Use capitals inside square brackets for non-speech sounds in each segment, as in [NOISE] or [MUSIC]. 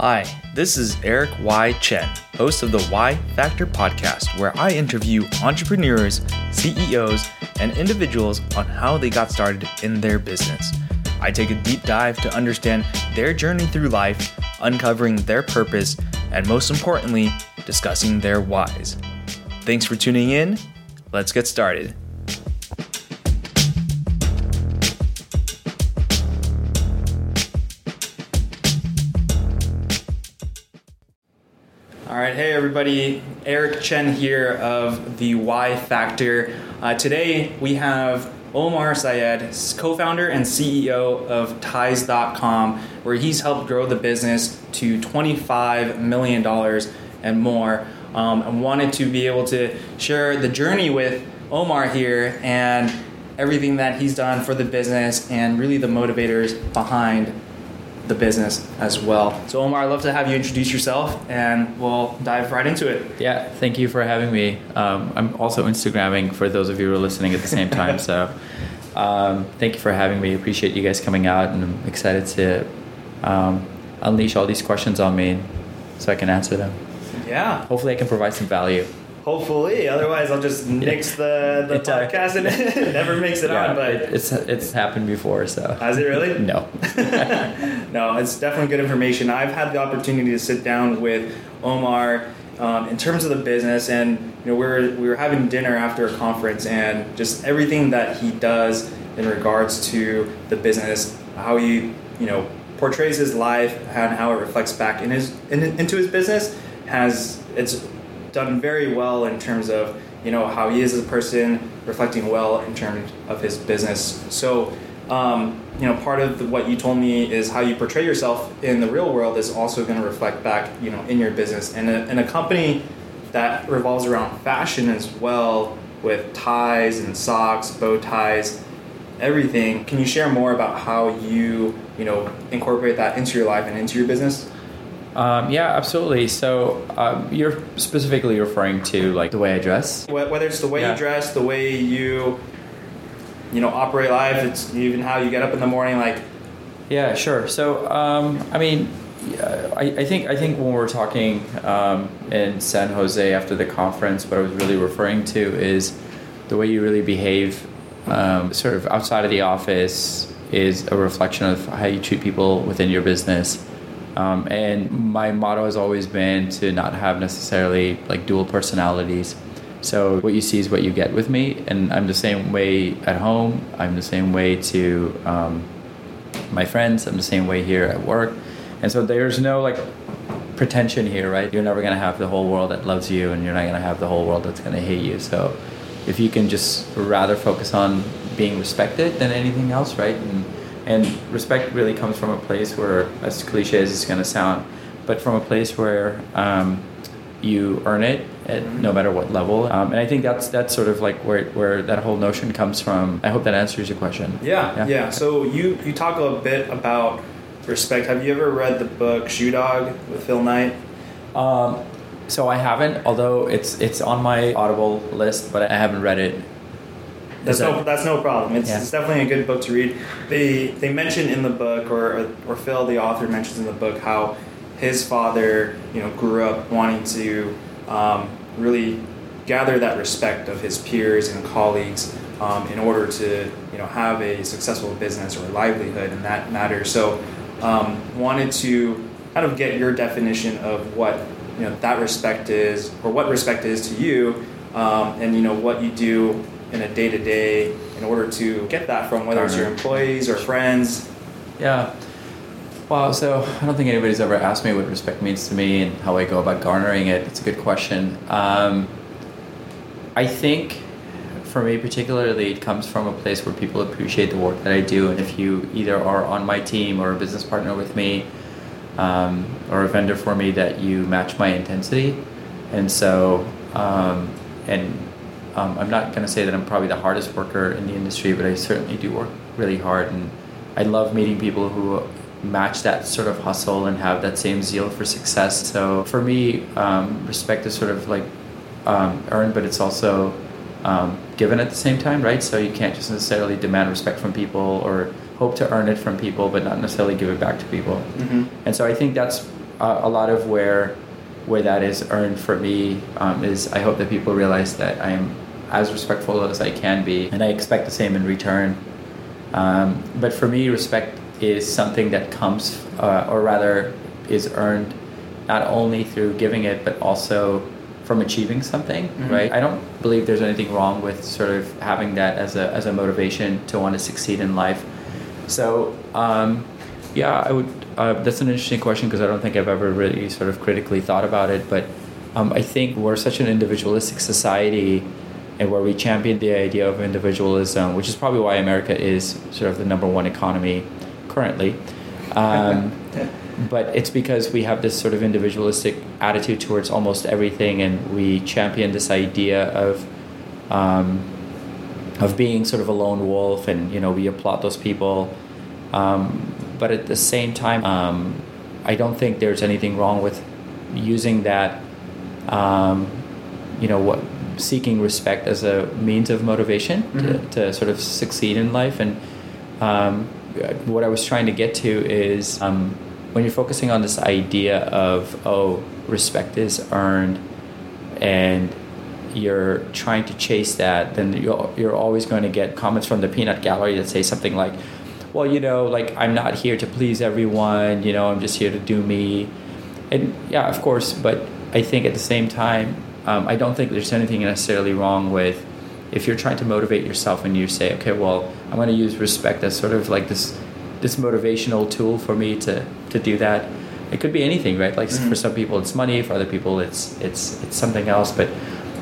Hi, this is Eric Y. Chen, host of the Y Factor podcast, where I interview entrepreneurs, CEOs, and individuals on how they got started in their business. I take a deep dive to understand their journey through life, uncovering their purpose, and most importantly, discussing their whys. Thanks for tuning in. Let's get started. Everybody, Eric Chen here of the Y Factor. Uh, today we have Omar Syed, co founder and CEO of Ties.com, where he's helped grow the business to $25 million and more. Um, I wanted to be able to share the journey with Omar here and everything that he's done for the business and really the motivators behind the business as well. So, Omar, I'd love to have you introduce yourself and we'll dive right into it. Yeah, thank you for having me. Um, I'm also Instagramming for those of you who are listening at the same time. so, um, thank you for having me. Appreciate you guys coming out, and I'm excited to um, unleash all these questions on me so I can answer them. Yeah. Hopefully, I can provide some value. Hopefully, otherwise I'll just nix the, the It, uh, podcast and [LAUGHS] it never makes it yeah, on. But it, it's it's happened before, so has it really? no. [LAUGHS] [LAUGHS] no, it's definitely good information. I've had the opportunity to sit down with Omar um, in terms of the business, and you know we were we were having dinner after a conference, and just everything that he does in regards to the business, how he you know portrays his life and how it reflects back in his in, into his business has it's done very well in terms of you know how he is as a person, reflecting well in terms of his business. So um, you know, part of the, what you told me is how you portray yourself in the real world is also going to reflect back, you know, in your business. And a, and a company that revolves around fashion as well, with ties and socks, bow ties, everything. Can you share more about how you, you know, incorporate that into your life and into your business? Um, yeah, absolutely. So um, you're specifically referring to like the way I dress. Whether it's the way Yeah. you dress, the way you, you know, operate life, it's even how you get up in the morning, like Yeah, sure. So, um, I mean, I, I think I think when we're talking um, in San Jose after the conference, what I was really referring to is the way you really behave, um, sort of outside of the office, is a reflection of how you treat people within your business. Um, and my motto has always been to not have necessarily like dual personalities. So what you see is what you get with me, and I'm the same way at home. I'm the same way to um, my friends. I'm the same way here at work, and so there's no like pretension here, right? You're never gonna have the whole world that loves you, and you're not gonna have the whole world that's gonna hate you. So if you can just rather focus on being respected than anything else, right? And and respect really comes from a place where, as cliche as it's gonna sound, but from a place where um, you earn it at no matter what level. Um, and I think that's that's sort of like where where that whole notion comes from. I hope that answers your question. Yeah, yeah. Yeah. So you you talk a bit about respect. Have you ever read the book Shoe Dog with Phil Knight? Um, so I haven't, although it's it's on my Audible list, but I haven't read it. That's that- no that's no problem. It's, Yeah. it's definitely a good book to read. They they mention in the book, or or Phil, the author, mentions in the book how his father, you know, grew up wanting to um, really gather that respect of his peers and colleagues um, in order to you know have a successful business or livelihood, in that matter. So um, wanted to kind of get your definition of what you know that respect is, or what respect is to you, um, and you know what you do in a day to day in order to get that from whether it's your employees or friends. Yeah. Wow. So I don't think anybody's ever asked me what respect means to me and how I go about garnering it. It's a good question. Um, I think for me particularly, it comes from a place where people appreciate the work that I do, and if you either are on my team or a business partner with me, um, or a vendor for me, that you match my intensity, and so um, and um, I'm not going to say that I'm probably the hardest worker in the industry, but I certainly do work really hard, and I love meeting people who match that sort of hustle and have that same zeal for success. So for me, um, respect is sort of like um, earned, but it's also um, given at the same time, right? So you can't just necessarily demand respect from people or hope to earn it from people, but not necessarily give it back to people. Mm-hmm. And so I think that's uh, a lot of where where that is earned for me um, is I hope that people realize that I am as respectful as I can be, and I expect the same in return. Um, but for me, respect is something that comes, uh, or rather, is earned not only through giving it, but also from achieving something, mm-hmm. right? I don't believe there's anything wrong with sort of having that as a, as a motivation to want to succeed in life. So, um, yeah, I would. Uh, that's an interesting question because I don't think I've ever really sort of critically thought about it. But um, I think we're such an individualistic society, and where we champion the idea of individualism, which is probably why America is sort of the number one economy currently. Um, [LAUGHS] but it's because we have this sort of individualistic attitude towards almost everything, and we champion this idea of um, of being sort of a lone wolf, and you know we applaud those people. Um, but at the same time, um, I don't think there's anything wrong with using that, um, you know, what seeking respect as a means of motivation mm-hmm. to, to, sort of succeed in life. And um, what I was trying to get to is um, when you're focusing on this idea of oh, respect is earned, and you're trying to chase that, then you're, you're always going to get comments from the peanut gallery that say something like, well, you know, like I'm not here to please everyone, you know, I'm just here to do me. And yeah, of course, but I think at the same time, um, I don't think there's anything necessarily wrong with if you're trying to motivate yourself and you say, okay, well, I'm going to use respect as sort of like this this motivational tool for me to to do that. It could be anything, right? Like mm-hmm. for some people, it's money. For other people, it's it's it's something else. But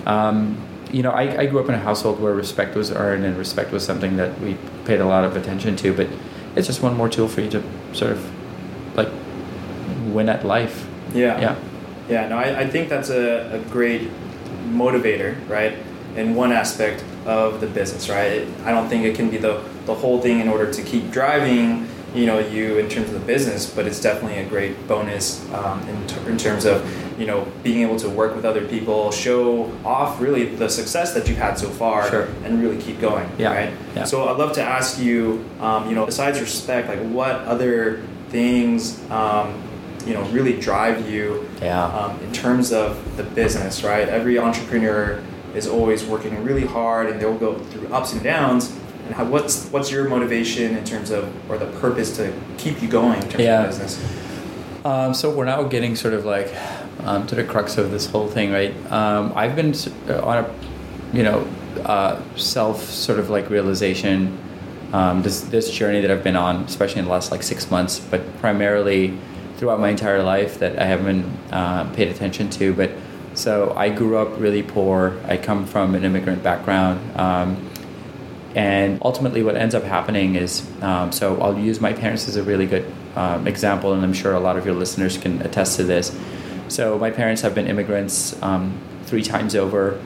um, you know, I, I grew up in a household where respect was earned and respect was something that we paid a lot of attention to. But it's just one more tool for you to sort of like win at life. Yeah. Yeah. Yeah. No, I, I think that's a, a great motivator, right? In one aspect of the business, right? I don't think it can be the, the whole thing in order to keep driving you know you in terms of the business but it's definitely a great bonus um, in, t- in terms of you know being able to work with other people show off really the success that you've had so far sure. and really keep going yeah. right yeah. so i'd love to ask you um, you know besides respect like what other things um, you know really drive you yeah. Um, in terms of the business right every entrepreneur is always working really hard and they'll go through ups and downs and how, what's what's your motivation in terms of or the purpose to keep you going in terms yeah. of business? Um, so we're now getting sort of like um, to the crux of this whole thing, right? Um, I've been uh, on a you know uh, self sort of like realization um, this this journey that I've been on, especially in the last like six months, but primarily throughout my entire life that I haven't uh, paid attention to, but. So I grew up really poor. I come from an immigrant background. Um, and ultimately, what ends up happening is um, so I'll use my parents as a really good um, example, and I'm sure a lot of your listeners can attest to this. So, my parents have been immigrants um, three times over.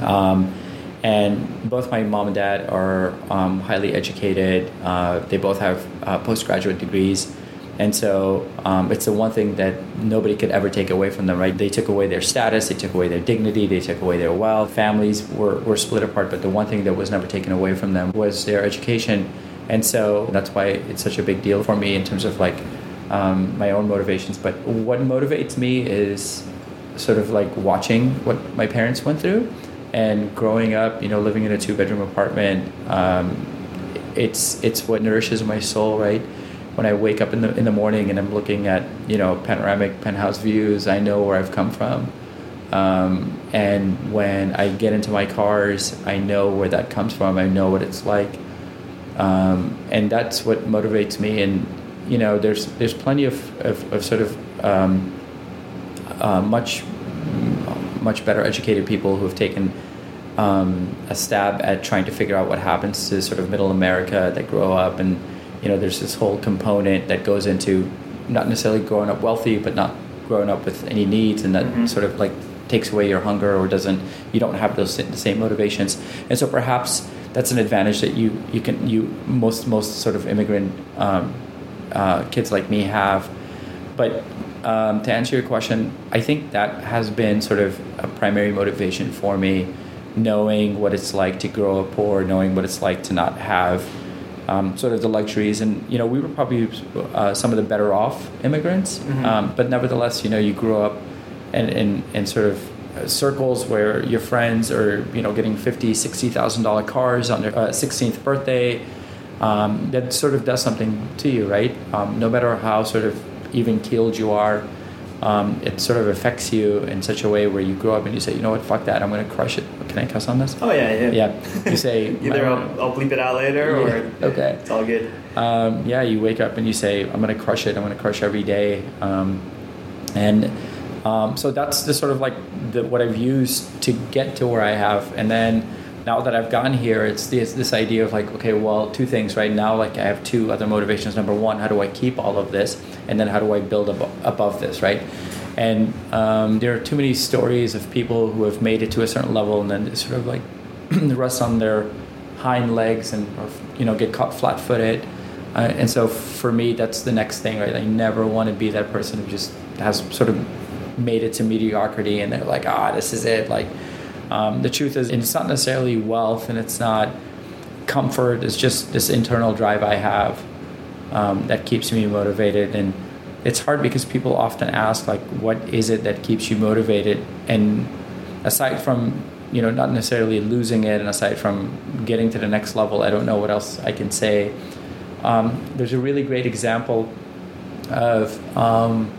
Um, and both my mom and dad are um, highly educated. Uh, they both have uh, postgraduate degrees. And so um, it's the one thing that nobody could ever take away from them, right? They took away their status, they took away their dignity, they took away their wealth. Families were, were split apart, but the one thing that was never taken away from them was their education. And so that's why it's such a big deal for me in terms of like um, my own motivations. But what motivates me is sort of like watching what my parents went through and growing up, you know, living in a two bedroom apartment. Um, it's, it's what nourishes my soul, right? when I wake up in the in the morning and I'm looking at you know panoramic penthouse views, I know where I've come from. Um, and when I get into my cars, I know where that comes from. I know what it's like, um, and that's what motivates me. And you know, there's there's plenty of of, of sort of um, uh, much much better educated people who have taken um, a stab at trying to figure out what happens to sort of middle America that grow up and you know, there's this whole component that goes into not necessarily growing up wealthy, but not growing up with any needs, and that mm-hmm. sort of like takes away your hunger or doesn't you don't have those the same motivations and so perhaps that's an advantage that you you can you most most sort of immigrant um, uh, kids like me have but um, to answer your question i think that has been sort of a primary motivation for me knowing what it's like to grow up poor knowing what it's like to not have um, sort of the luxuries. And you know, we were probably uh, some of the better off immigrants, Mhm. um, but nevertheless, you know, you grew up in in, in sort of circles where your friends are you know getting fifty, sixty thousand dollar cars on their uh, sixteenth birthday. Um, that sort of does something to you, right? Um, no matter how sort of even keeled you are, um, it sort of affects you in such a way where you grow up and you say, you know what, fuck that, I'm going to crush it. Can I cuss on this? Oh yeah, yeah. Yeah. You say [LAUGHS] Either I'll, I'll bleep it out later, Yeah, or okay. it's all good. um, yeah, you wake up and you say, I'm going to crush it. I'm going to crush every day. Um, and um, so that's the sort of like the, what I've used to get to where I have. And then now that I've gotten here, it's this, this idea of like, okay, well, two things right now. Like I have two other motivations. Number one, how do I keep all of this? And then how do I build ab- above this, right? And um, there are too many stories of people who have made it to a certain level and then sort of like [CLEARS THROAT] rest on their hind legs and or, you know get caught flat-footed. Uh, and so for me, that's the next thing, right? I never want to be that person who just has sort of made it to mediocrity and they're like, ah, this is it. Like, um, the truth is, it's not necessarily wealth and it's not comfort. It's just this internal drive I have um, that keeps me motivated. And it's hard because people often ask, like, what is it that keeps you motivated? And aside from, you know, not necessarily losing it and aside from getting to the next level, I don't know what else I can say. Um, there's a really great example of um,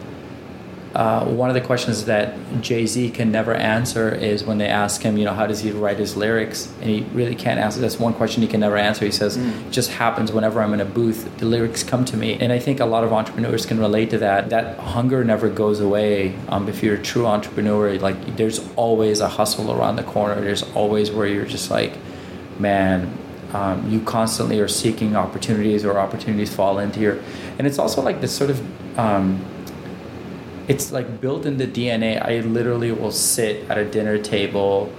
uh, one of the questions that Jay Z can never answer is when they ask him, you know, how does he write his lyrics? And he really can't answer. That's one question he can never answer. He says, Mm. it just happens whenever I'm in a booth, the lyrics come to me. And I think a lot of entrepreneurs can relate to that. That hunger never goes away. Um, if you're a true entrepreneur, like there's always a hustle around the corner. There's always where you're just like, man, um, you constantly are seeking opportunities or opportunities fall into your and it's also like this sort of um, it's like built in the dna i literally will sit at a dinner table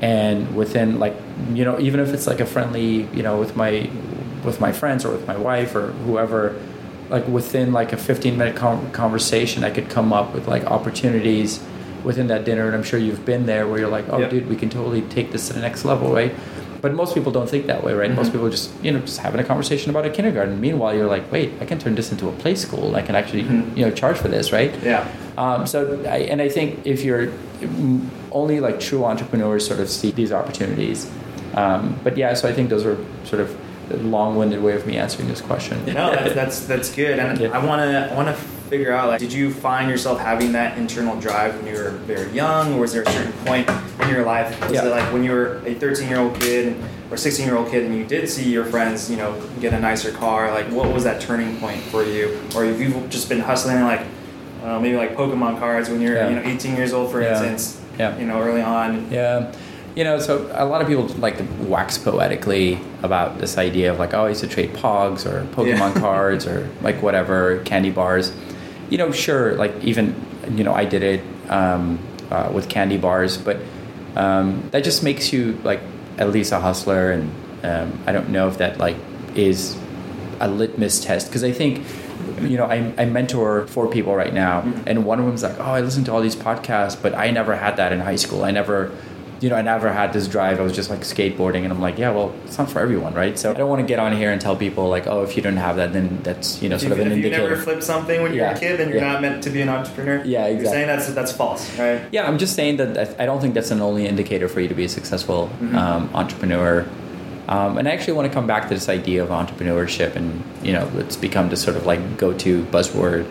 and within like you know even if it's like a friendly you know with my with my friends or with my wife or whoever like within like a 15 minute con conversation i could come up with like opportunities within that dinner. And i'm sure you've been there where you're like oh Yep. dude we can totally take this to the next level right but most people don't think that way right most Mhm. people just you know just having a conversation about a kindergarten meanwhile you're like wait i can turn this into a play school i can actually Mhm. you know charge for this right Yeah. um, so I, and i think if you're mm, only like true entrepreneurs sort of see these opportunities um, but yeah so i think those are sort of long-winded way of me answering this question No, that's [LAUGHS] that's, that's good, and Yeah. I want to I want to figure out like, did you find yourself having that internal drive when you were very young, or was there a certain point in your life? Was Yeah. it like when you were a 13 year old kid or 16 year old kid, and you did see your friends, you know, get a nicer car? Like, what was that turning point for you, or have you've just been hustling like? Uh, maybe like Pokemon cards when you're Yeah. you know 18 years old, for Yeah. instance. Yeah. You know, early on. Yeah. You know, so a lot of people like to wax poetically about this idea of like, oh, I used to trade Pogs or Pokemon cards or like whatever, candy bars. You know, sure, like even, you know, I did it um, uh, with candy bars, but um, that just makes you like at least a hustler. And um, I don't know if that like is a litmus test because I think you know I, I mentor four people right now Mhm. and one of them's like oh I listen to all these podcasts but I never had that in high school I never you know I never had this drive I was just like skateboarding and I'm like yeah well it's not for everyone right so I don't want to get on here and tell people like oh if you don't have that then that's you know sort you, of an if you indicator never flipped something when you're a kid, then you're Yeah. not meant to be an entrepreneur. Yeah, exactly. You're saying that's that's false, right? yeah, I'm just saying that I- don't think that's an only indicator for you to be a successful Mhm. um, entrepreneur. Um, and I actually want to come back to this idea of entrepreneurship, and you know, it's become this sort of like go-to buzzword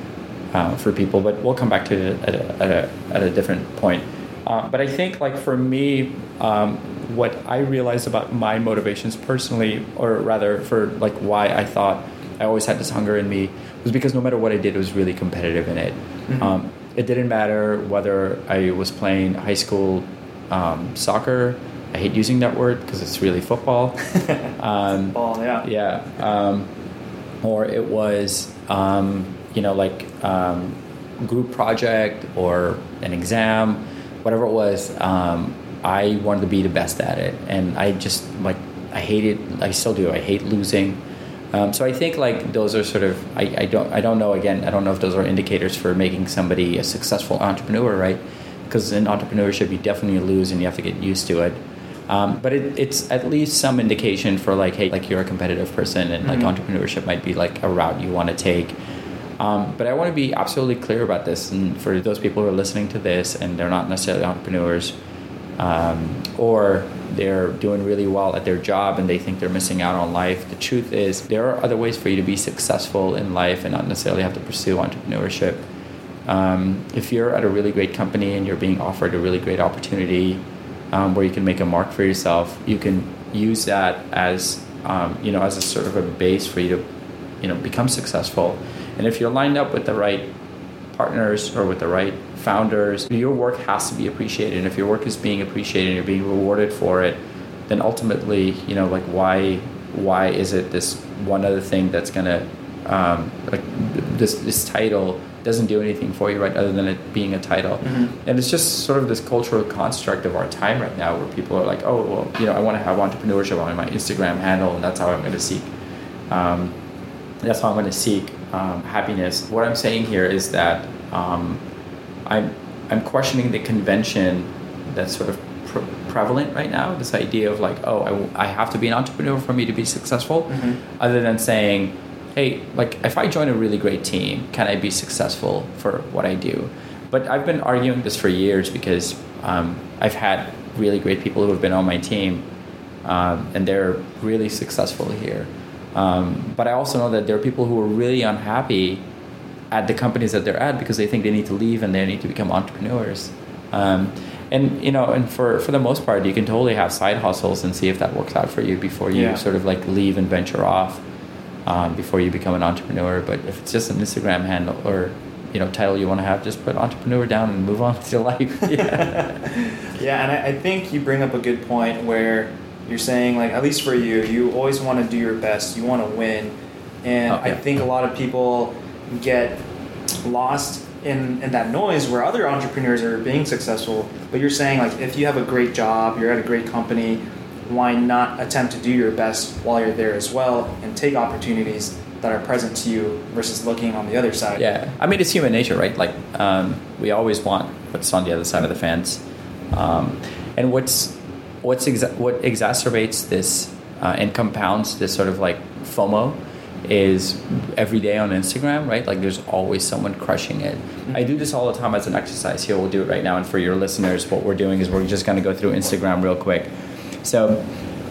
uh, for people. But we'll come back to it at a, at a, at a different point. Uh, but I think, like for me, um, what I realized about my motivations personally, or rather, for like why I thought I always had this hunger in me, was because no matter what I did, it was really competitive in it. Mhm. Um, it didn't matter whether I was playing high school um, soccer. I hate using that word because it's really football. [LAUGHS] Um, Ball, yeah. yeah. Um, or it was, um, you know, like um, group project or an exam, whatever it was. Um, I wanted to be the best at it, and I just like I hated. I still do. I hate losing. Um, so I think like those are sort of I, I don't I don't know again I don't know if those are indicators for making somebody a successful entrepreneur right because in entrepreneurship you definitely lose and you have to get used to it Um, but it, it's at least some indication for like, hey, like you're a competitive person, and like Mhm. entrepreneurship might be like a route you want to take. Um, but I want to be absolutely clear about this, and for those people who are listening to this and they're not necessarily entrepreneurs, um, or they're doing really well at their job and they think they're missing out on life. The truth is, there are other ways for you to be successful in life and not necessarily have to pursue entrepreneurship. Um, if you're at a really great company and you're being offered a really great opportunity um, where you can make a mark for yourself, you can use that as um, you know as a sort of a base for you to you know become successful. And if you're lined up with the right partners or with the right founders, your work has to be appreciated. And if your work is being appreciated and you're being rewarded for it, then ultimately, you know, like why why is it this one other thing that's gonna um, like this this title doesn't do anything for you, right? Other than it being a title, Mhm. and it's just sort of this cultural construct of our time right now, where people are like, oh, well, you know, I want to have entrepreneurship on my Instagram handle, and that's how I'm going to seek. Um, that's how I'm going to seek um, happiness. What I'm saying here is that um, I'm I'm questioning the convention that's sort of pre- prevalent right now. This idea of like, oh, I, w- I have to be an entrepreneur for me to be successful, Mhm. other than saying, hey, like if I join a really great team, can I be successful for what I do? But I've been arguing this for years because um, I've had really great people who have been on my team, um, and they're really successful here. Um, but I also know that there are people who are really unhappy at the companies that they're at because they think they need to leave and they need to become entrepreneurs. Um, and you know, and for for the most part, you can totally have side hustles and see if that works out for you before you Yeah. sort of like leave and venture off um, before you become an entrepreneur. But if it's just an Instagram handle or you know title you want to have, just put entrepreneur down and move on [LAUGHS] with your life. Yeah. [LAUGHS] Yeah, and I, I think you bring up a good point where you're saying, like, at least for you, you always want to do your best, you want to win. And yeah. I think a lot of people get lost in, in that noise where other entrepreneurs are being successful. But you're saying, like, if you have a great job, you're at a great company, why not attempt to do your best while you're there as well and take opportunities that are present to you versus looking on the other side? Yeah, I mean it's human nature, right? Like um, we always want what's on the other side of the fence, um, and what's what's exa- what exacerbates this uh, and compounds this sort of like FOMO is every day on Instagram, right? Like there's always someone crushing it. I do this all the time as an exercise. Here, we'll do it right now, and for your listeners, what we're doing is we're just going to go through Instagram real quick. So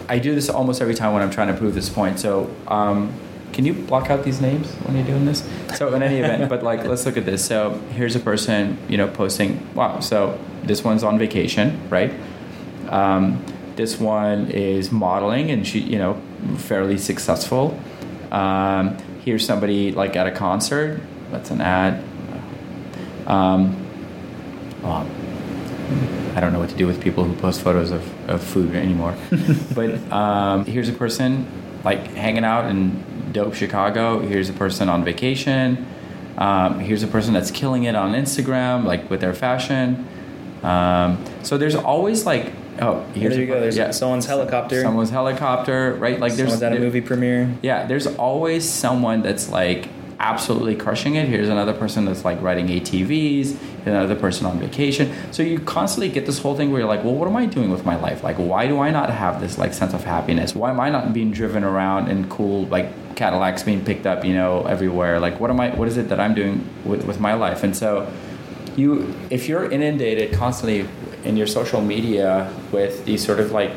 I do this almost every time when I'm trying to prove this point. So. Um, can you block out these names when you're doing this? So in any event, but like let's look at this. So here's a person, you know, posting. Wow. So this one's on vacation, right? Um, this one is modeling, and she, you know, fairly successful. Um, here's somebody like at a concert. That's an ad. Um, well, I don't know what to do with people who post photos of, of food anymore. [LAUGHS] but um, here's a person like hanging out in dope Chicago. Here's a person on vacation. Um, here's a person that's killing it on Instagram, like with their fashion. Um, so there's always like, oh, here's there you go. There's someone's helicopter. Someone's helicopter, right? Like there's Someone's at a movie premiere. yeah, there's always someone that's like absolutely crushing it. Here's another person that's like writing ATVs, another person on vacation. So you constantly get this whole thing where you're like, well, what am I doing with my life? Like, why do I not have this like sense of happiness? Why am I not being driven around in cool like Cadillacs being picked up, you know, everywhere? Like, what am I? What is it that I'm doing with with my life? And so you if you're inundated constantly in your social media with these sort of like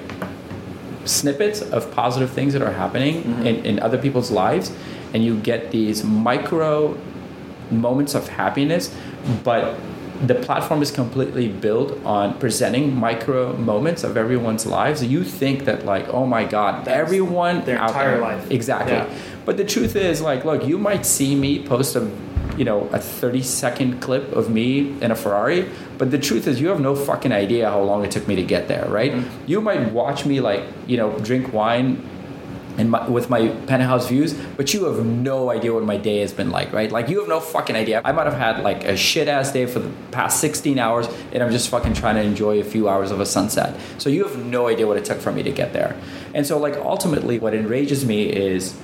snippets of positive things that are happening Mhm. in, in other people's lives and you get these micro moments of happiness but the platform is completely built on presenting micro moments of everyone's lives you think that like oh my god That's everyone their entire there- life. exactly Yeah. but the truth is like look you might see me post a you know a 30 second clip of me in a ferrari but the truth is you have no fucking idea how long it took me to get there right Mhm. you might watch me like you know drink wine and my, with my penthouse views, but you have no idea what my day has been like, right? Like you have no fucking idea. I might have had like a shit ass day for the past 16 hours, and I'm just fucking trying to enjoy a few hours of a sunset. So you have no idea what it took for me to get there. And so like ultimately, what enrages me is,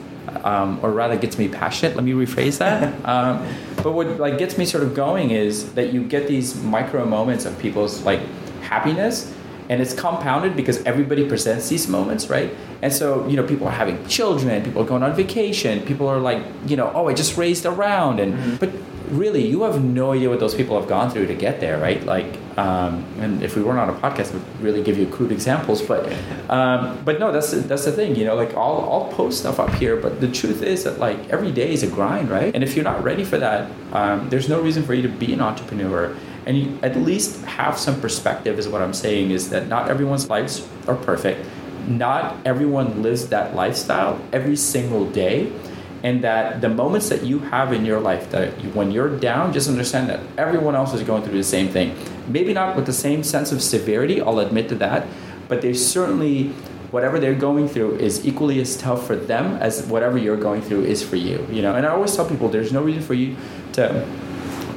um, or rather gets me passionate. Let me rephrase that. [LAUGHS] um, but what like gets me sort of going is that you get these micro moments of people's like happiness and it's compounded because everybody presents these moments right and so you know people are having children people are going on vacation people are like you know oh i just raised around and mm-hmm. but really you have no idea what those people have gone through to get there right like um, and if we weren't on a podcast we'd really give you crude examples but um, but no that's that's the thing you know like I'll, I'll post stuff up here but the truth is that like every day is a grind right? And if you're not ready for that um, there's no reason for you to be an entrepreneur. And you at least have some perspective is what i'm saying is that not everyone's lives are perfect. Not everyone lives that lifestyle every single day and that the moments that you have in your life that when you're down just understand that everyone else is going through the same thing. Maybe not with the same sense of severity i'll admit to that but they certainly whatever they're going through is equally as tough for them as whatever you're going through is for you you know? And i always tell people there's no reason for you to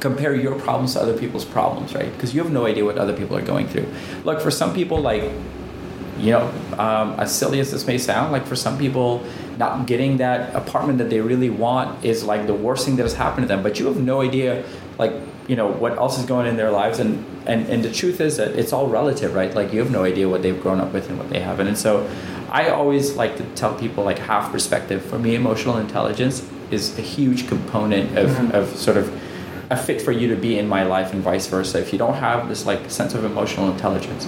compare your problems to other people's problems right? Because you have no idea what other people are going through. Look for some people like you know um, as silly as this may sound like for some people not getting that apartment that they really want is like the worst thing that has happened to them. But you have no idea like you know what else is going in their lives. And and and the truth is that it's all relative right? Like you have no idea what they've grown up with and what they haven't and so i always like to tell people like half perspective. For me emotional intelligence is a huge component of, mm-hmm. of sort of a fit for you to be in my life and vice versa. If you don't have this like sense of emotional intelligence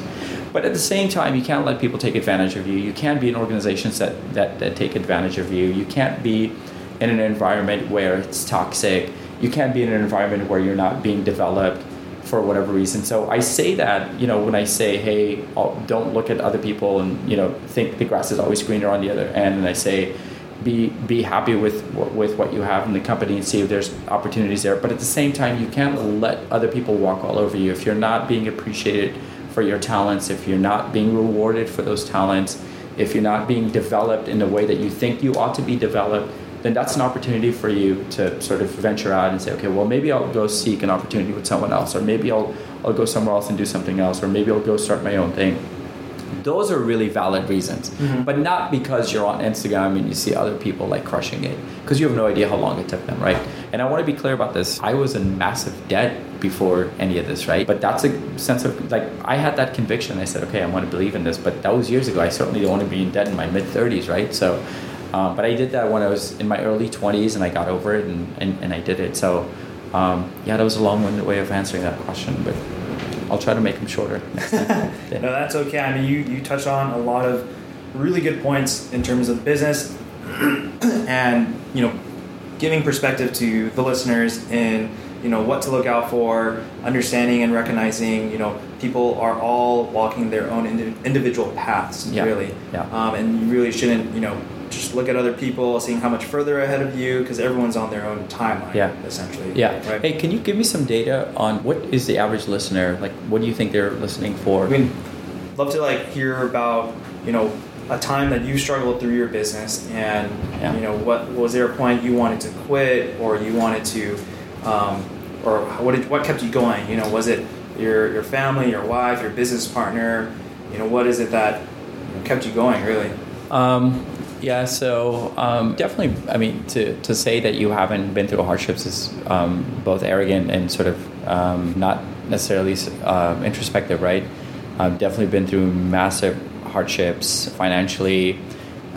but at the same time you can't let people take advantage of you. You can't be in organizations that, that, that take advantage of you. You can't be in an environment where it's toxic. You can't be in an environment where you're not being developed for whatever reason. So i say that you know when i say hey oh, don't look at other people and you know think the grass is always greener on the other end. And i say be be happy with with what you have in the company and see if there's opportunities there. But at the same time, you can't let other people walk all over you. If you're not being appreciated for your talents, if you're not being rewarded for those talents, if you're not being developed in the way that you think you ought to be developed. Then that's an opportunity for you to sort of venture out and say, okay, well, maybe I'll go seek an opportunity with someone else, or maybe I'll I'll go somewhere else and do something else, or maybe I'll go start my own thing those are really valid reasons mm-hmm. but not because you're on instagram and you see other people like crushing it because you have no idea how long it took them right and i want to be clear about this. I was in massive debt before any of this right? But that's a sense of like i had that conviction. I said okay i want to believe in this. But that was years ago. I certainly don't want to be in debt in my mid 30s right? So um, but i did that when i was in my early 20s and i got over it and, and, and i did it. So um, yeah that was a long-winded way of answering that question but I'll try to make them shorter. [LAUGHS] Yeah. no, that's okay. I mean, you, you touched on a lot of really good points in terms of business [CLEARS THROAT] and, you know, giving perspective to the listeners in, you know, what to look out for, understanding and recognizing, you know, people are all walking their own individual paths, yeah. really. Yeah. Um, and you really shouldn't, you know, just look at other people, seeing how much further ahead of you, because everyone's on their own timeline. Yeah. essentially. Yeah. Right? Hey, can you give me some data on what is the average listener like? What do you think they're listening for? I mean, love to like hear about you know a time that you struggled through your business, and yeah. you know what was there a point you wanted to quit, or you wanted to, um, or what did, what kept you going? You know, was it your your family, your wife, your business partner? You know, what is it that kept you going? Really. Um, yeah, so um, definitely, I mean, to, to say that you haven't been through hardships is um, both arrogant and sort of um, not necessarily uh, introspective, right? I've definitely been through massive hardships financially.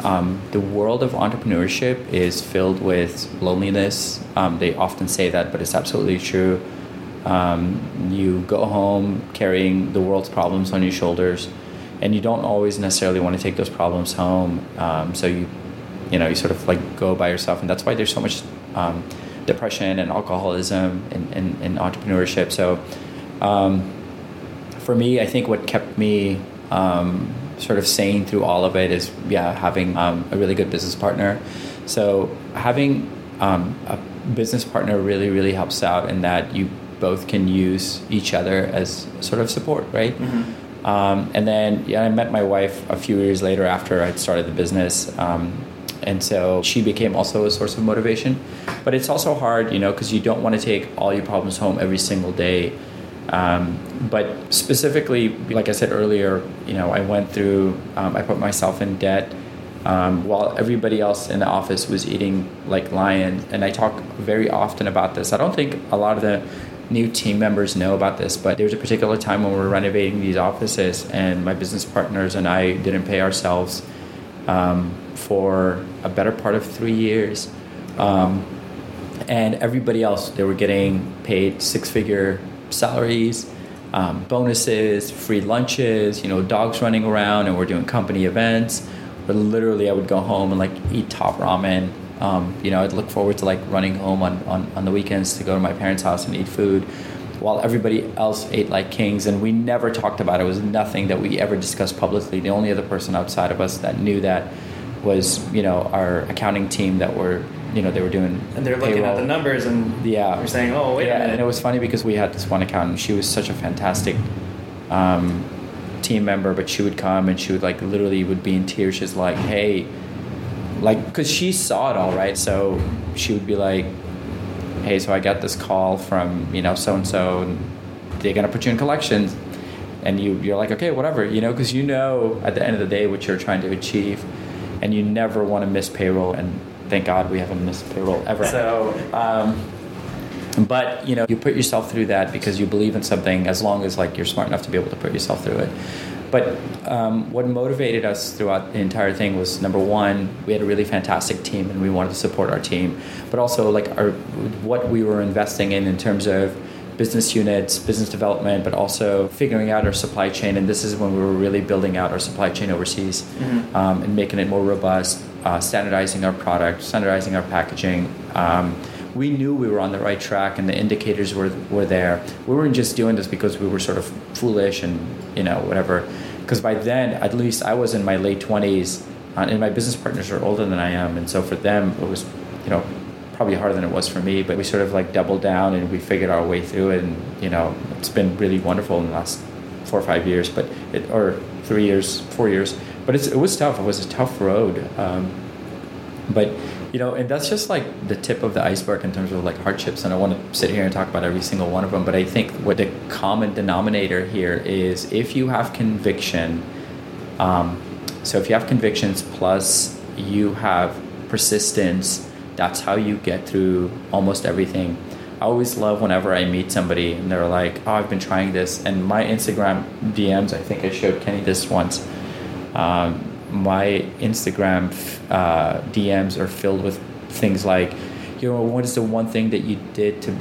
Um, the world of entrepreneurship is filled with loneliness. Um, they often say that, but it's absolutely true. you go home carrying the world's problems on your shoulders and you don't always necessarily want to take those problems home. Um, so you, you know, you sort of like go by yourself, and that's why there's so much um, depression and alcoholism in, in, in entrepreneurship. So um, for me, I think what kept me um, sort of sane through all of it is yeah having um, a really good business partner. So having um, a business partner really really helps out in that you both can use each other as sort of support, right? Mm-hmm. Um, and then yeah, I met my wife a few years later after I'd started the business. Um, and so she became also a source of motivation. But it's also hard, you know, because you don't want to take all your problems home every single day. Um, but specifically, like I said earlier, you know, I went through, um, I put myself in debt um, while everybody else in the office was eating like lions. And I talk very often about this. I don't think a lot of the new team members know about this, but there was a particular time when we were renovating these offices, and my business partners and I didn't pay ourselves um, for a better part of three years. Um, and everybody else, they were getting paid six figure salaries, um, bonuses, free lunches, you know, dogs running around, and we're doing company events. But literally, I would go home and like eat top ramen. Um, you know, I'd look forward to like running home on, on, on the weekends to go to my parents' house and eat food while everybody else ate like kings. And we never talked about it. It was nothing that we ever discussed publicly. The only other person outside of us that knew that was, you know, our accounting team that were you know they were doing and they're looking payroll. at the numbers and yeah. they're saying oh wait yeah a minute and it was funny because we had this one accountant she was such a fantastic um, team member but she would come and she would like literally would be in tears she's like hey like because she saw it all right? So she would be like hey so i got this call from you know so and so they're gonna put you in collections. And you you're like okay whatever you know because you know at the end of the day what you're trying to achieve and you never want to miss payroll and thank god we haven't missed payroll ever. So um, but you know you put yourself through that because you believe in something as long as like you're smart enough to be able to put yourself through it. But um, what motivated us throughout the entire thing was number one we had a really fantastic team and we wanted to support our team. But also like our what we were investing in in terms of business units business development but also figuring out our supply chain. And this is when we were really building out our supply chain overseas Mm-hmm. um, and making it more robust uh, standardizing our product standardizing our packaging um, we knew we were on the right track and the indicators were were there. We weren't just doing this because we were sort of foolish and you know whatever. Because by then, at least I was in my late twenties, uh, and my business partners are older than I am, and so for them it was you know probably harder than it was for me. But we sort of like doubled down and we figured our way through and you know it's been really wonderful in the last four or five years, but it or three years, four years. But it was tough. It was a tough road. Um, but you know and that's just like the tip of the iceberg in terms of like hardships and i want to sit here and talk about every single one of them but i think what the common denominator here is if you have conviction um, so if you have convictions plus you have persistence that's how you get through almost everything i always love whenever i meet somebody and they're like oh i've been trying this and my instagram dms i think i showed kenny this once um, my Instagram uh, DMs are filled with things like, you know, what is the one thing that you did to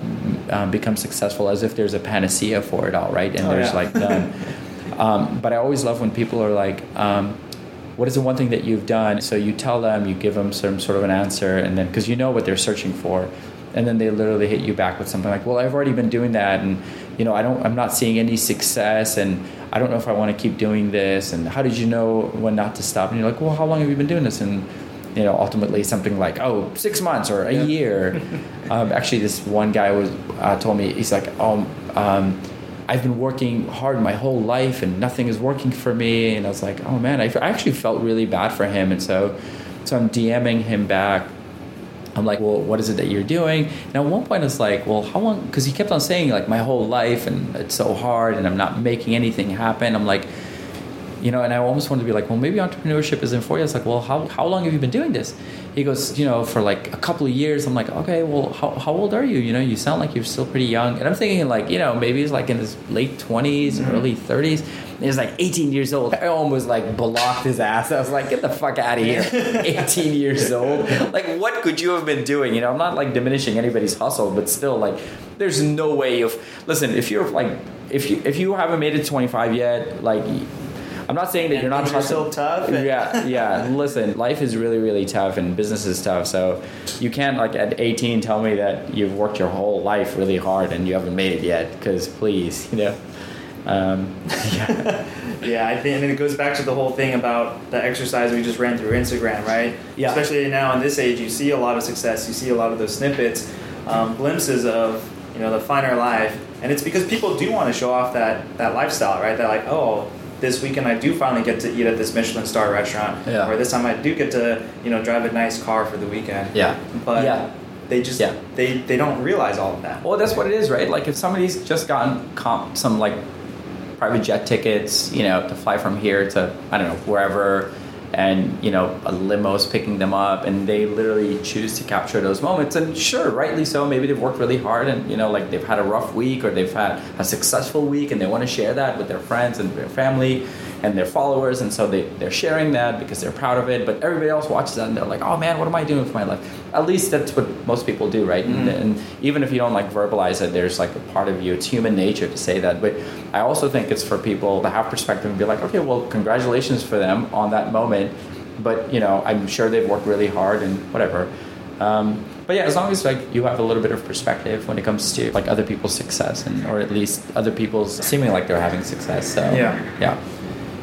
um, become successful? As if there's a panacea for it all, right? And Oh, there's yeah. like none. [LAUGHS] um, but I always love when people are like, um, what is the one thing that you've done? So you tell them, you give them some sort of an answer, and then because you know what they're searching for, and then they literally hit you back with something like, well, I've already been doing that, and you know, I don't, I'm not seeing any success, and I don't know if I want to keep doing this, and how did you know when not to stop? And you're like, well, how long have you been doing this? And you know, ultimately something like, oh, six months or a Yeah. year. [LAUGHS] um, actually, this one guy was uh, told me he's like, oh, um, I've been working hard my whole life and nothing is working for me. And I was like, oh man, I, I actually felt really bad for him. And so, so I'm DMing him back. I'm like, well, what is it that you're doing? And at one point, it's like, well, how long? Because he kept on saying like my whole life, and it's so hard, and I'm not making anything happen. I'm like, you know, and I almost wanted to be like, well, maybe entrepreneurship isn't for you. It's like, well, how, how long have you been doing this? He goes, you know, for like a couple of years. I'm like, okay, well, how, how old are you? You know, you sound like you're still pretty young. And I'm thinking like, you know, maybe he's like in his late 20s, Mhm. early 30s. And he's like 18 years old. I almost like blocked his ass. I was like, get the fuck out of here. [LAUGHS] 18 years old. Like, what could you have been doing? You know, I'm not like diminishing anybody's hustle, but still, like, there's no way of, listen, if you're like, if you if you haven't made it 25 yet, like, I'm not saying that you're not hustling. still tough. yeah, yeah. [LAUGHS] Listen, life is really, really tough, and business is tough. So you can't like at 18 tell me that you've worked your whole life really hard and you haven't made it yet. Because please, you know. Um, [LAUGHS] yeah. yeah, I think, and it goes back to the whole thing about the exercise we just ran through Instagram, right? Yeah. Especially now in this age, you see a lot of success. You see a lot of those snippets, um, glimpses of you know the finer life, and it's because people do want to show off that that lifestyle, right? They're like, oh, this weekend I do finally get to eat at this Michelin star restaurant, Yeah. or this time I do get to you know drive a nice car for the weekend. Yeah. But Yeah. they just Yeah. they they don't realize all of that. Well, that's what it is, right? Like if somebody's just gotten comp some like private jet tickets, you know, to fly from here to I don't know wherever, and you know a limo's picking them up and they literally choose to capture those moments. And sure rightly so maybe they've worked really hard and you know like they've had a rough week or they've had a successful week and they want to share that with their friends and their family and their followers and so they, they're sharing that because they're proud of it but everybody else watches that and they're like oh man what am i doing for my life? At least that's what most people do right? Mm-hmm. and, and even if you don't like verbalize it there's like a part of you it's human nature to say that but i also think it's for people to have perspective and be like okay well congratulations for them on that moment but you know i'm sure they've worked really hard and whatever. Um, but yeah as long as like you have a little bit of perspective when it comes to like other people's success and or at least other people's seeming like they're having success so yeah. yeah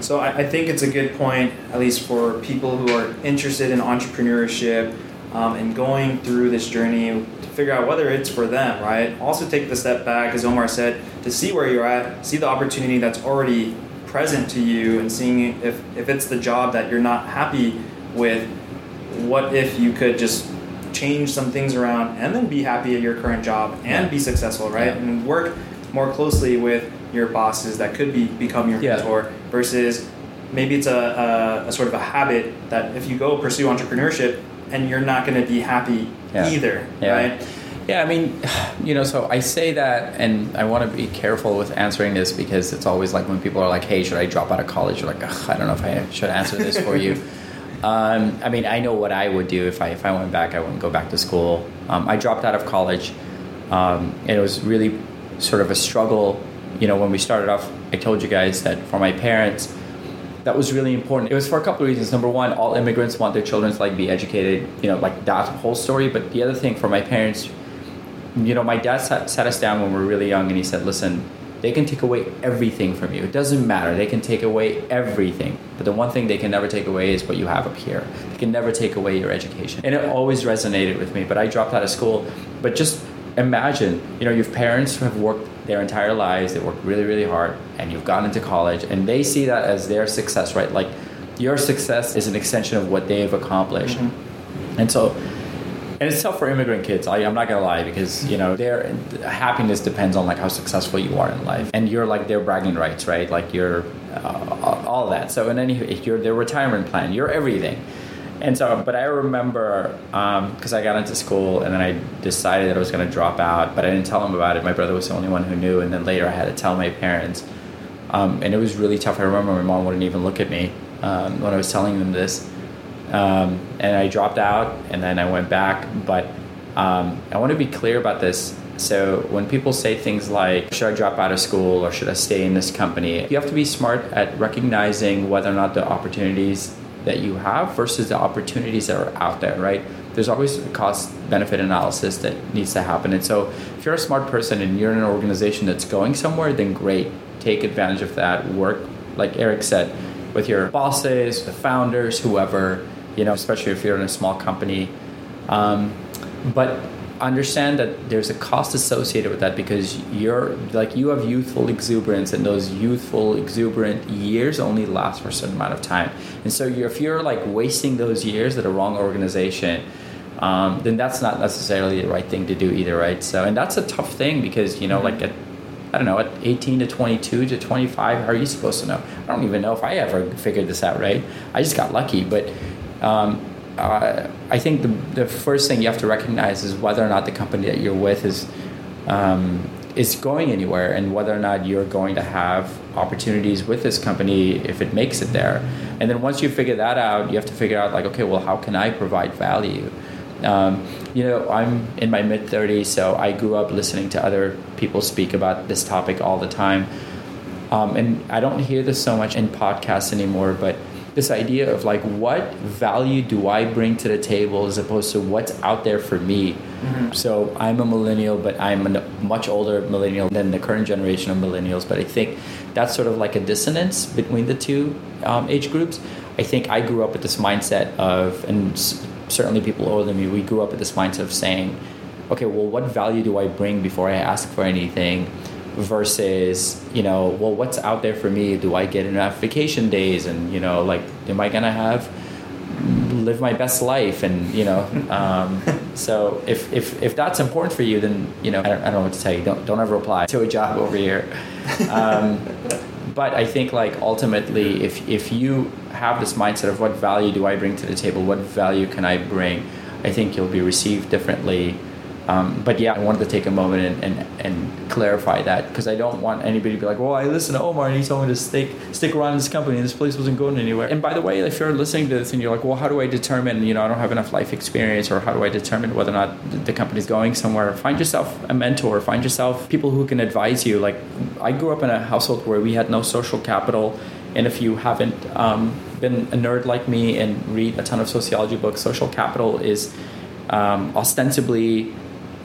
so I, I think it's a good point at least for people who are interested in entrepreneurship um, and going through this journey to figure out whether it's for them right? Also take the step back as omar said to see where you're at see the opportunity that's already present to you and seeing if, if it's the job that you're not happy with, what if you could just change some things around and then be happy at your current job and be successful, right? And work more closely with your bosses that could be become your yeah. mentor versus maybe it's a, a, a, sort of a habit that if you go pursue entrepreneurship and you're not going to be happy yeah. either, right? Yeah, I mean, you know, so I say that, and I want to be careful with answering this because it's always like when people are like, "Hey, should I drop out of college?" You're like, I don't know if I should answer this for you. [LAUGHS] Um, I mean, I know what I would do if I if I went back. I wouldn't go back to school. Um, I dropped out of college, um, and it was really sort of a struggle. You know, when we started off, I told you guys that for my parents, that was really important. It was for a couple of reasons. Number one, all immigrants want their children to like be educated. You know, like that whole story. But the other thing for my parents you know, my dad sat, sat us down when we were really young and he said, listen, they can take away everything from you. It doesn't matter. They can take away everything. But the one thing they can never take away is what you have up here. They can never take away your education. And it always resonated with me. But I dropped out of school. But just imagine, you know, your parents have worked their entire lives, they worked really, really hard, and you've gone into college, and they see that as their success, right? Like your success is an extension of what they've accomplished. Mm-hmm. And so and it's tough for immigrant kids. I, am not gonna lie because you know their happiness depends on like how successful you are in life, and you're like their bragging rights, right? Like you're uh, all that. So in any, you're their retirement plan. You're everything. And so, but I remember because um, I got into school and then I decided that I was going to drop out, but I didn't tell them about it. My brother was the only one who knew, and then later I had to tell my parents, um, and it was really tough. I remember my mom wouldn't even look at me um, when I was telling them this. Um, and I dropped out and then I went back. But um, I want to be clear about this. So when people say things like, should I drop out of school or should I stay in this company? You have to be smart at recognizing whether or not the opportunities that you have versus the opportunities that are out there, right? There's always a cost benefit analysis that needs to happen. And so if you're a smart person and you're in an organization that's going somewhere, then great. Take advantage of that. Work, like Eric said, with your bosses, the founders, whoever, you know, especially if you're in a small company. Um, but understand that there's a cost associated with that because you're like you have youthful exuberance and those youthful exuberant years only last for a certain amount of time and so you're, if you're like wasting those years at a wrong organization um, then that's not necessarily the right thing to do either right so and that's a tough thing because you know mm-hmm. like at I don't know, at 18 to 22 to 25, how are you supposed to know? I don't even know if I ever figured this out, right? I just got lucky. But um, uh, I think the, the first thing you have to recognize is whether or not the company that you're with is um, is going anywhere, and whether or not you're going to have opportunities with this company if it makes it there. And then once you figure that out, you have to figure out like, okay, well, how can I provide value? Um, you know, I'm in my mid 30s, so I grew up listening to other people speak about this topic all the time. Um, and I don't hear this so much in podcasts anymore, but this idea of like what value do I bring to the table as opposed to what's out there for me. Mm-hmm. So I'm a millennial, but I'm a much older millennial than the current generation of millennials. But I think that's sort of like a dissonance between the two um, age groups. I think I grew up with this mindset of, and certainly people older than me, we grew up with this mindset of saying, okay, well, what value do I bring before I ask for anything? Versus you know well what's out there for me? Do i get enough vacation days? And you know like am i gonna have live my best life? And you know [LAUGHS] um, so if, if if that's important for you then you know I don't, I don't know what to tell you. Don't don't ever apply to a job over here. [LAUGHS] Um, but i think like ultimately if if you have this mindset of what value do I bring to the table, what value can I bring, I think you'll be received differently. Um, but yeah, I wanted to take a moment and, and, and clarify that because I don't want anybody to be like, well, I listened to Omar and he told me to stick stick around in this company and this place wasn't going anywhere. And by the way, if you're listening to this and you're like, well, how do I determine, you know, I don't have enough life experience or how do I determine whether or not the company's going somewhere? Find yourself a mentor, find yourself people who can advise you. Like I grew up in a household where we had no social capital. And if you haven't um, been a nerd like me and read a ton of sociology books, social capital is um, ostensibly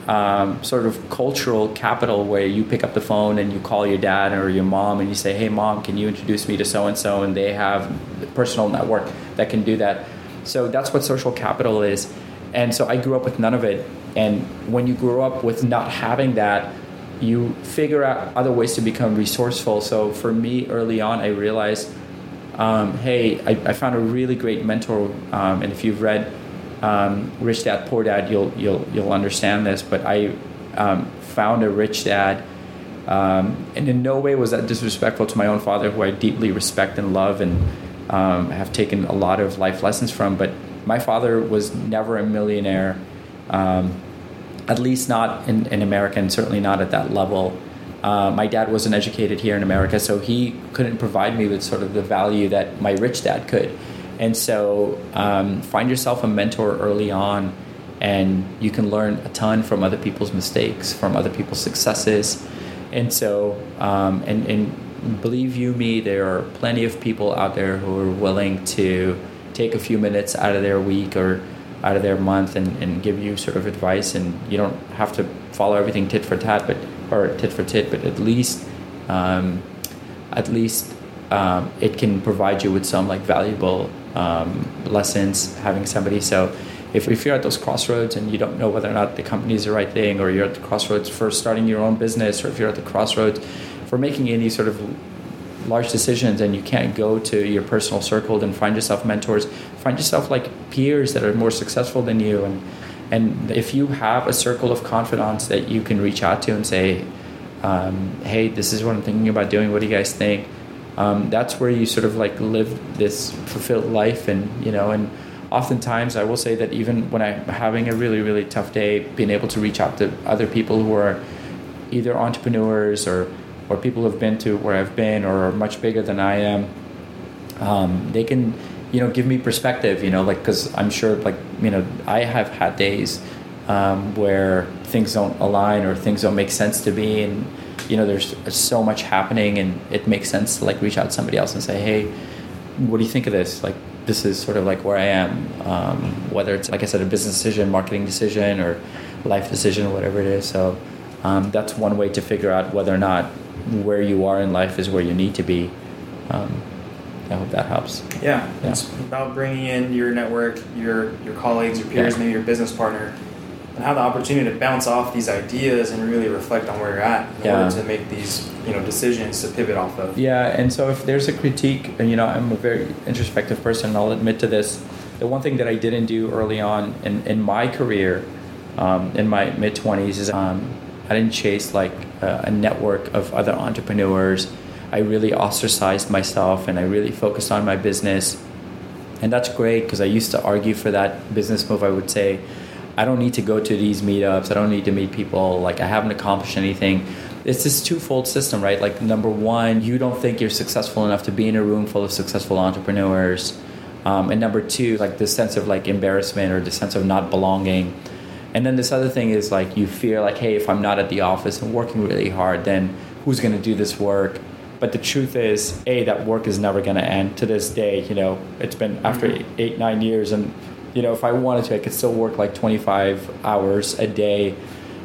um, sort of cultural capital where you pick up the phone and you call your dad or your mom and you say, "Hey, mom, can you introduce me to so and so?" And they have a personal network that can do that. So that's what social capital is. And so I grew up with none of it. And when you grow up with not having that, you figure out other ways to become resourceful. So for me, early on, I realized, um, hey, I, I, found a really great mentor. Um, and if you've read um, Rich Dad Poor Dad, you'll you'll you'll understand this. But I um, found a rich dad, um, and in no way was that disrespectful to my own father, who I deeply respect and love, and um, have taken a lot of life lessons from. But my father was never a millionaire, um, at least not in, in America, and certainly not at that level. Uh, my dad wasn't educated here in America, so he couldn't provide me with sort of the value that my rich dad could. And so um, find yourself a mentor early on, and you can learn a ton from other people's mistakes, from other people's successes. And so, um, and, and believe you me, there are plenty of people out there who are willing to take a few minutes out of their week or out of their month and, and give you sort of advice. And you don't have to follow everything tit for tat, but or tit for tit, but at least, um, at least um, it can provide you with some like valuable um, lessons, having somebody. So if, if you're at those crossroads and you don't know whether or not the company is the right thing, or you're at the crossroads for starting your own business, or if you're at the crossroads for making any sort of large decisions and you can't go to your personal circle, then find yourself mentors, find yourself like peers that are more successful than you. And, and if you have a circle of confidants that you can reach out to and say, um, hey, this is what I'm thinking about doing, what do you guys think? Um, that's where you sort of like live this fulfilled life and you know and oftentimes i will say that even when i'm having a really really tough day being able to reach out to other people who are either entrepreneurs or or people who've been to where i've been or are much bigger than i am um, they can you know give me perspective you know like because i'm sure like you know i have had days um, where things don't align or things don't make sense to me and you know there's so much happening and it makes sense to like reach out to somebody else and say hey what do you think of this? Like this is sort of like where i am. Um, whether it's like i said a business decision marketing decision or life decision or whatever it is. So um, that's one way to figure out whether or not where you are in life is where you need to be. Um, I hope that helps. Yeah, yeah, it's about bringing in your network, your your colleagues, your peers, yeah. maybe your business partner, and have the opportunity to bounce off these ideas and really reflect on where you're at in yeah. order to make these you know decisions to pivot off of. Yeah, and so if there's a critique, and you know, I'm a very introspective person. I'll admit to this. The one thing that I didn't do early on in, in my career, um, in my mid twenties, is um, I didn't chase like a, a network of other entrepreneurs. I really ostracized myself, and I really focused on my business. And that's great because I used to argue for that business move. I would say, I don't need to go to these meetups. I don't need to meet people. Like I haven't accomplished anything. It's this twofold system, right? Like number one, you don't think you're successful enough to be in a room full of successful entrepreneurs, um, and number two, like this sense of like embarrassment or the sense of not belonging. And then this other thing is like you fear like, hey, if I'm not at the office and working really hard, then who's going to do this work? But the truth is, a that work is never going to end. To this day, you know, it's been after eight, nine years, and you know, if I wanted to, I could still work like 25 hours a day,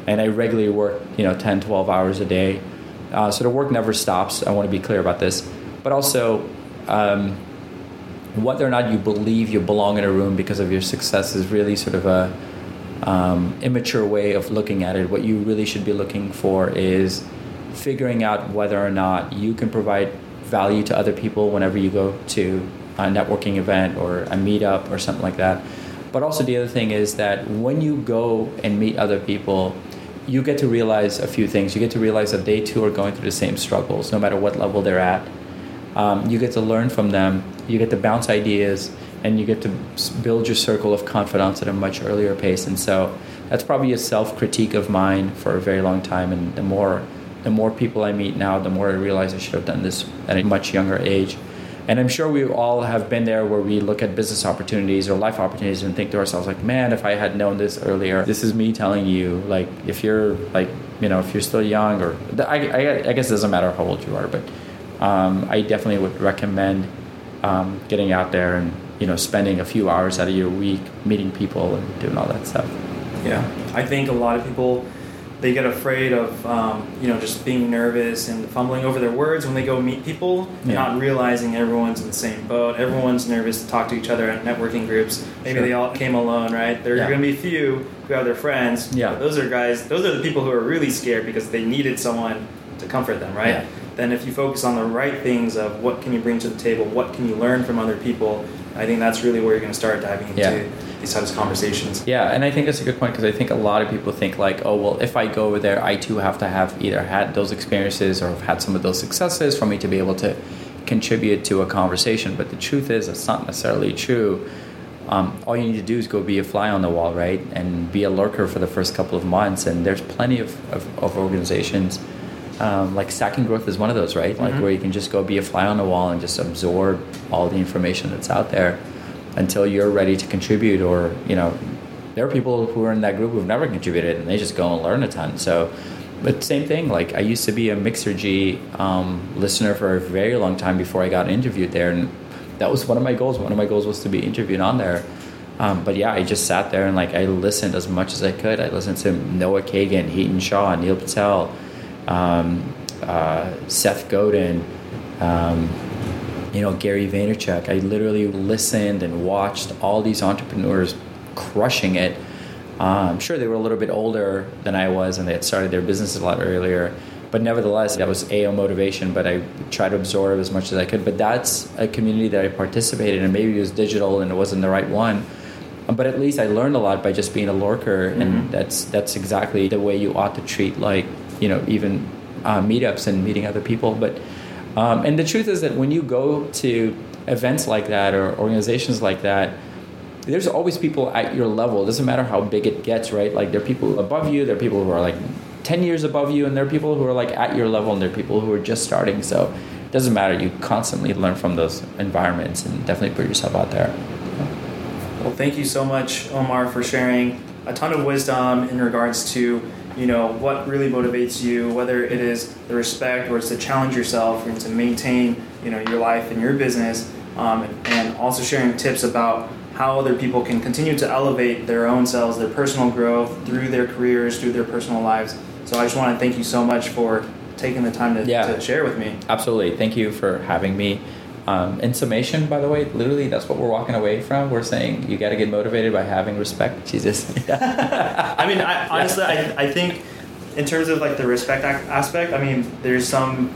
and I regularly work, you know, 10, 12 hours a day. Uh, so the work never stops. I want to be clear about this. But also, um, whether or not you believe you belong in a room because of your success is really sort of a um, immature way of looking at it. What you really should be looking for is figuring out whether or not you can provide value to other people whenever you go to a networking event or a meetup or something like that. But also, the other thing is that when you go and meet other people, you get to realize a few things. You get to realize that they too are going through the same struggles, no matter what level they're at. Um, you get to learn from them. You get to bounce ideas, and you get to build your circle of confidence at a much earlier pace. And so that's probably a self critique of mine for a very long time. And the more the more people I meet now, the more I realize I should have done this at a much younger age. And I'm sure we all have been there where we look at business opportunities or life opportunities and think to ourselves, like, man, if I had known this earlier, this is me telling you, like, if you're like, you know, if you're still young, or I, I, I guess it doesn't matter how old you are, but um, I definitely would recommend um, getting out there and, you know, spending a few hours out of your week meeting people and doing all that stuff. Yeah, I think a lot of people they get afraid of um, you know just being nervous and fumbling over their words when they go meet people yeah. not realizing everyone's in the same boat everyone's nervous to talk to each other at networking groups maybe sure. they all came alone right there are yeah. going to be a few who have their friends yeah those are guys those are the people who are really scared because they needed someone to comfort them right yeah. then if you focus on the right things of what can you bring to the table what can you learn from other people i think that's really where you're going to start diving into these types of conversations. Yeah, and I think that's a good point because I think a lot of people think like, oh well, if I go over there, I too have to have either had those experiences or have had some of those successes for me to be able to contribute to a conversation. But the truth is, it's not necessarily true. Um, all you need to do is go be a fly on the wall, right, and be a lurker for the first couple of months. And there's plenty of, of, of organizations. Um, like Stacking Growth is one of those, right? Like mm-hmm. where you can just go be a fly on the wall and just absorb all the information that's out there until you're ready to contribute or you know there are people who are in that group who've never contributed and they just go and learn a ton. So but same thing like i used to be a mixergy um, listener for a very long time before i got interviewed there and that was one of my goals. One of my goals was to be interviewed on there. Um, but yeah i just sat there and like i listened as much as i could. I listened to noah kagan Hiten Shah neil patel um, uh, seth godin um, you know, Gary Vaynerchuk. I literally listened and watched all these entrepreneurs crushing it. Uh, I'm sure they were a little bit older than I was and they had started their businesses a lot earlier. But nevertheless, that was AO motivation, but I tried to absorb as much as I could. But that's a community that I participated in. Maybe it was digital and it wasn't the right one. But at least I learned a lot by just being a lurker, mm-hmm. and that's that's exactly the way you ought to treat like you know even uh, meetups and meeting other people. But um, and the truth is that when you go to events like that or organizations like that, there's always people at your level. It doesn't matter how big it gets, right? Like there are people above you, there are people who are like 10 years above you, and there are people who are like at your level, and there are people who are just starting. So it doesn't matter. You constantly learn from those environments and definitely put yourself out there. Well, thank you so much, Omar, for sharing a ton of wisdom in regards to you know what really motivates you whether it is the respect or it's to challenge yourself and to maintain you know your life and your business um, and also sharing tips about how other people can continue to elevate their own selves their personal growth through their careers through their personal lives. So i just want to thank you so much for taking the time to, yeah. to share with me. Absolutely. Thank you for having me um, in summation, by the way, literally that's what we're walking away from. We're saying you got to get motivated by having respect. Jesus. [LAUGHS] [LAUGHS] I mean, I, honestly, I, I think in terms of like the respect aspect, I mean, there's some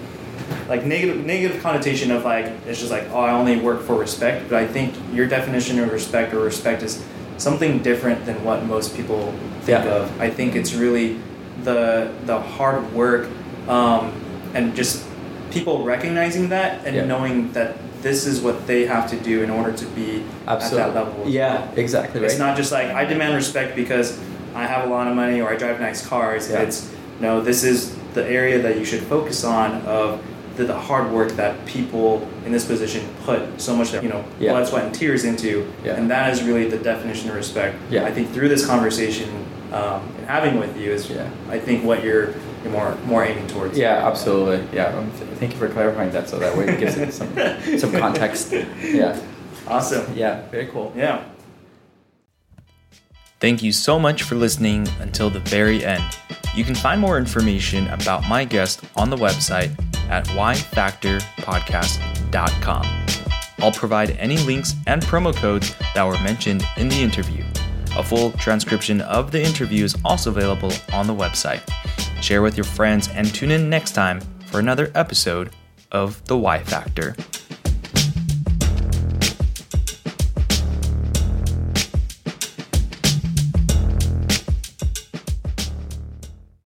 like negative negative connotation of like it's just like oh I only work for respect, but I think your definition of respect or respect is something different than what most people think yeah. of. I think it's really the the hard work um, and just people recognizing that and yeah. knowing that this is what they have to do in order to be Absolutely. at that level. Yeah, exactly. Right. It's not just like I demand respect because I have a lot of money or I drive nice cars. Yeah. It's no, this is the area that you should focus on of the, the, hard work that people in this position put so much you know yeah. blood, sweat, and tears into, yeah. and that is really the definition of respect. Yeah. I think through this conversation um, and having with you is, yeah. I think what you're you're more more aiming towards. Yeah, absolutely. Yeah, thank you for clarifying that, so that way it gives it some some context. Yeah. Awesome. Yeah. Very cool. Yeah. Thank you so much for listening until the very end. You can find more information about my guest on the website at yfactorpodcast.com. I'll provide any links and promo codes that were mentioned in the interview. A full transcription of the interview is also available on the website share with your friends, and tune in next time for another episode of The Y Factor.